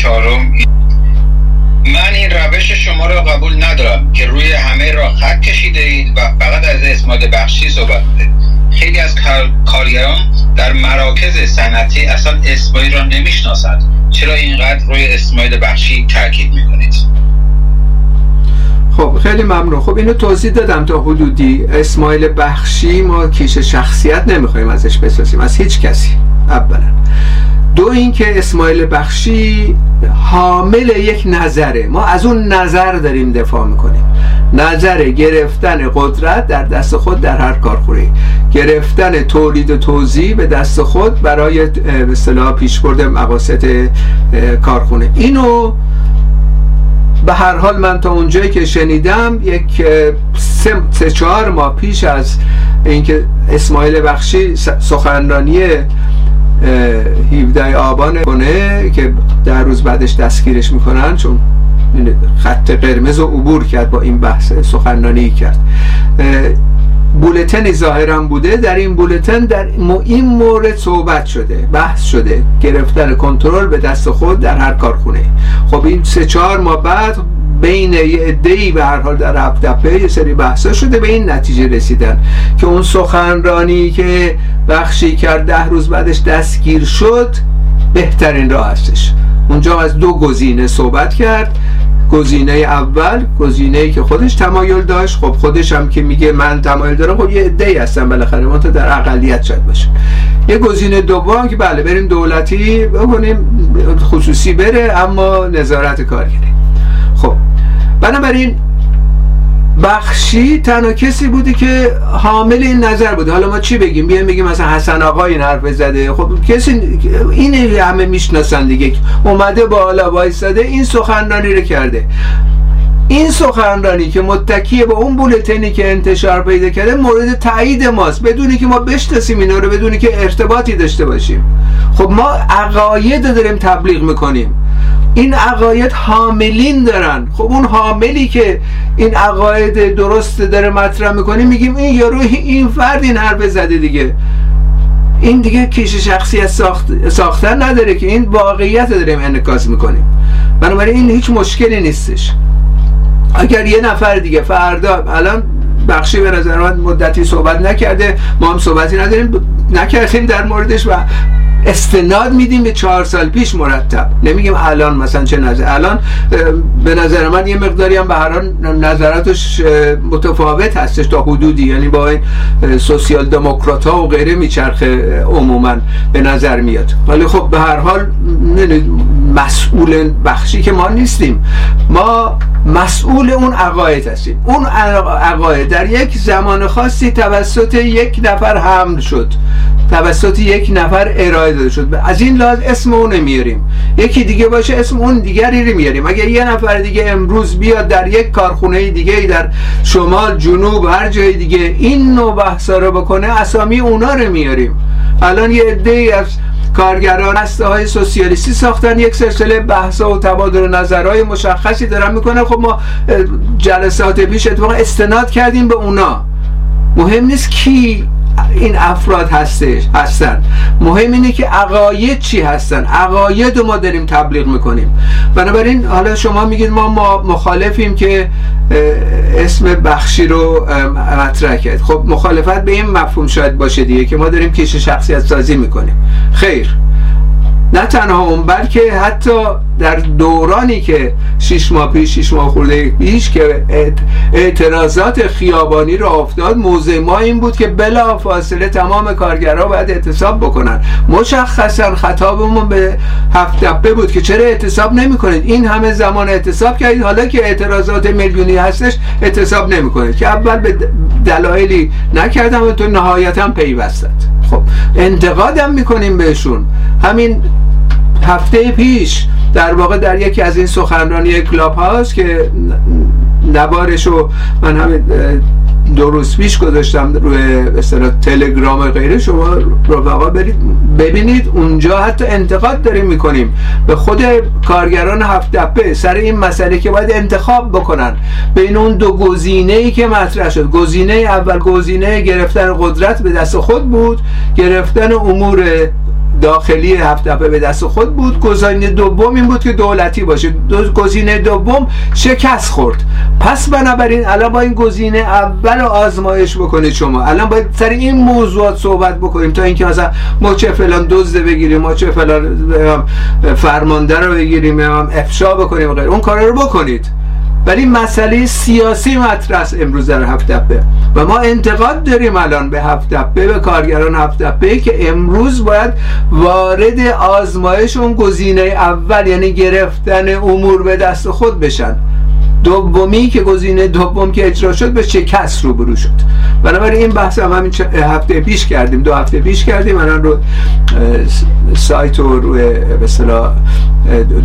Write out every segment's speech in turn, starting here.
چهارم. من این روش شما را قبول ندارم که روی همه را خط کشیده اید و فقط از اسماعیل بخشی صحبت خیلی از کارگران در مراکز صنعتی اصلا اسماعیل را نمی‌شناسند چرا اینقدر روی اسماعیل بخشی تاکید می‌کنید؟ خب خیلی ممنون. خب اینو توضیح دادم تا حدودی. اسماعیل بخشی ما کیش شخصیت نمی‌خوایم ازش بسازیم از هیچ کسی اولا. دو اینکه اسماعیل بخشی حامل یک نظره. ما از اون نظر داریم دفاع می‌کنیم. نظر گرفتن قدرت در دست خود در هر کارخونه. گرفتن تولید و توزیع به دست خود برای به اصطلاح پیشبرد مقاصد کارخونه. اینو به هر حال من تا اونجایی که شنیدم یک سه, سه چهار ماه پیش از اینکه اسماعیل بخشی سخنرانی 17 آبان کنه که در روز بعدش دستگیرش می‌کنن چون خط قرمز رو عبور کرد با این بحث سخنرانی کرد. بولتنی ظاهرا بوده. در این بولتن در این مورد صحبت شده بحث شده. گرفتن کنترل به دست خود در هر کارخونه. خب این سه چهار ماه بعد بین یه عده‌ای به هر حال در هفت یه سری بحثا شده به این نتیجه رسیدن که اون سخنرانی که بخشی کرد ده روز بعدش دستگیر شد بهترین راه هستش. اونجا از دو گزینه صحبت کرد. گزینه اول گزینه که خودش تمایل داشت. خب خودش هم که میگه من تمایل دارم خب یه ای هستن بالاخره ما تا در اقلیت شاید باشه. یه گزینه دوم که بله بریم دولتی بکنیم خصوصی بره اما نظارت کارگری. بنابراین بخشی تنها کسی بودی که حامل این نظر بوده. حالا ما چی بگیم؟ بیایم بگیم مثلا حسن آقا این حرف زده. خب کسی این همه می‌شناسن دیگه. اومده بالا وایساده این سخنرانی رو کرده. این سخنرانی که متکی به اون بولتنی که انتشار پیدا کرده مورد تایید ماست. بدونی که ما بشناسیم اینا رو بدونی که ارتباطی داشته باشیم. خب ما عقاید داریم تبلیغ می‌کنیم. این عقاید حاملین دارن. خب اون حاملی که این عقاید درست داره مطرح می‌کنه میگیم این یارو این فرد این حرف زده دیگه. این دیگه کیش شخصیت ساخت... ساختن نداره که این واقعیت داریم انکاس می‌کنیم. بنابراین این هیچ مشکلی نیستش. اگر یه نفر دیگه فردا الان بخشی به نظر من مدتی صحبت نکرده ما هم صحبتی نداریم نکردیم در موردش و استناد میدیم به چهار سال پیش مرتب. نمیگیم الان مثلا چه نظر الان به نظر من یه مقداری هم به هر نظراتش متفاوت هستش تا حدودی. یعنی با این سوسیال دموکرات ها و غیره میچرخه عموما به نظر میاد. ولی خب به هر حال مسئول بخشی که ما نیستیم. ما مسئول اون عقاید هستیم. اون عقاید در یک زمان خاصی توسط یک نفر حمل شد. توسط یک نفر ارائه داده شد. از این لحاظ اسم اون نمیاریم. یکی دیگه باشه اسم اون دیگری رو میاریم اگر یه نفر دیگه امروز بیاد در یک کارخونه دیگه در شمال جنوب هر جای دیگه این نوع بحثا رو بکنه اسامی اونا رو میاریم. الان یه عده از کارگران هسته های سوسیالیستی ساختن یک سلسله بحث و تبادل نظرهای مشخصی دارن می‌کنن. خب ما جلسات پیش اتفاقا استناد کردیم به اونا. مهم نیست کی این افراد هستش هستن. مهم اینه که عقاید چی هستن؟ عقاید ما داریم تبلیغ می‌کنیم. بنابراین حالا شما میگید ما مخالفیم که اسم بخشی رو مطرح کرد. خب مخالفت به این مفهوم شاید باشه دیگه که ما داریم کش شخصیت سازی می‌کنیم. خیر. نه تنها اون بلکه حتی در دورانی که شش ماه پیش شش ماه خورده پیش که اعتراضات خیابانی رو افتاد موضع ما این بود که بلا فاصله تمام کارگرها باید اعتصاب بکنن. مشخصا خطابمون به هفت دبه بود که چرا اعتصاب نمی کنید این همه زمان اعتصاب کردید حالا که اعتراضات میلیونی هستش اعتصاب نمی کنید که اول به دلایلی نکردم و تو نهایتا پیوستد خب انتقادم می‌کنیم بهشون. همین هفته پیش در واقع در یکی از این سخنرانی کلاب هاست که نبارش رو من همین دو روز پیش گذاشتم روی مثلا تلگرام و غیره شما رفقا برید ببینید اونجا حتی انتقاد داریم می‌کنیم. به خود کارگران هفت دپه سر این مسئله که باید انتخاب بکنن. بین اون دو گزینه ای که مطرح شد گزینه اول گزینه گرفتن قدرت به دست خود بود گرفتن امور داخلی هفت دفعه به دست خود بود. گزینه دوم این بود که دولتی باشه. گزینه دوم شکست خورد. پس بنابراین الان با این گزینه اول آزمایش بکنید شما. الان باید سر این موضوعات صحبت بکنیم تا اینکه مثلا ما چه فلان دزد بگیریم ما چه فلان فرمانده رو بگیریم افشا بکنیم غیر اون کار رو بکنید. ولی مسئله سیاسی مطرح است امروز در هفت دبه و ما انتقاد داریم الان به هفت دبه به کارگران هفت دبه که امروز باید وارد آزمایش اون گزینه اول یعنی گرفتن امور به دست خود بشن. دومی که گزینه دوم که اجرا شد به شکست روبرو شد. بنابراین این بحث هم همین هفته پیش کردیم دو هفته پیش کردیم. الان رو سایت و روی به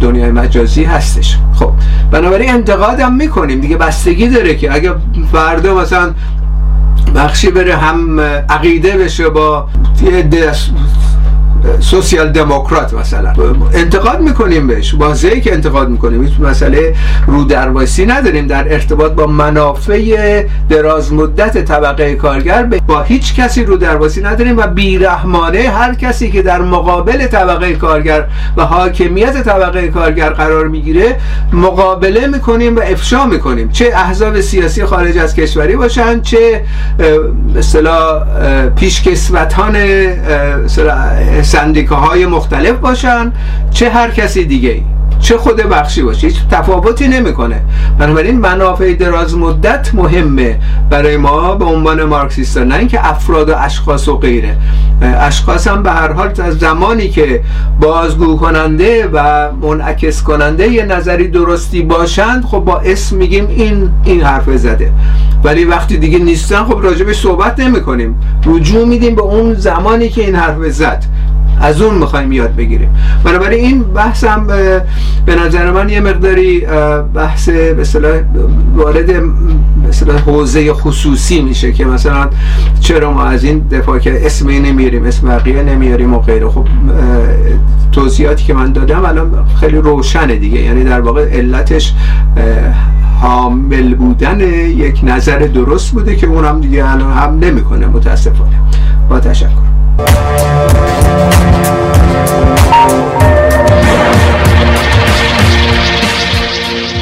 دنیای مجازی هستش. خب بنابراین انتقاد هم می‌کنیم. دیگه بستگی داره که اگه فردا مثلا بخشی بره هم عقیده بشه با یه سوسیال دموکرات مثلا. انتقاد می‌کنیم بهش. واضحه که انتقاد می‌کنیم. هیچ مسئله رو درواسی نداریم. در ارتباط با منافع دراز مدت طبقه کارگر با هیچ کسی رو درواسی نداریم و بیرحمانه هر کسی که در مقابل طبقه کارگر و حاکمیت طبقه کارگر قرار می‌گیره مقابله می‌کنیم و افشا می‌کنیم. چه احزاب سیاسی خارج از کشوری باشن چه مثلا پیشکسوتان سندیکاهای مختلف باشن چه هر کسی دیگه ای چه خود بخشی باشه هیچ تفاوتی نمی‌کنه. بنابراین منافع دراز مدت مهمه برای ما به عنوان مارکسیست نه اینکه افراد و اشخاص و غیره. اشخاص هم به هر حال از زمانی که بازگو کننده و منعکس کننده یه نظری درستی باشند خب با اسم میگیم این این حرف زده. ولی وقتی دیگه نیستن خب راجبش صحبت نمی کنیم رجوع میدیم به اون زمانی که این حرف زد. از اون می‌خوایم یاد بگیریم. بنابراین این بحثم به نظر من یه مقداری بحث به وارد مثلا حوزه خصوصی میشه که مثلا چرا ما از این دفاع که اسمی نمیاریم اسم بقیه نمیاریم و غیره. خب توضیحاتی که من دادم الان خیلی روشنه دیگه. یعنی در واقع علتش حامل بودن یک نظر درست بوده که اونم دیگه الان هم نمی‌کنه متاسفانه. با تشکر. Thank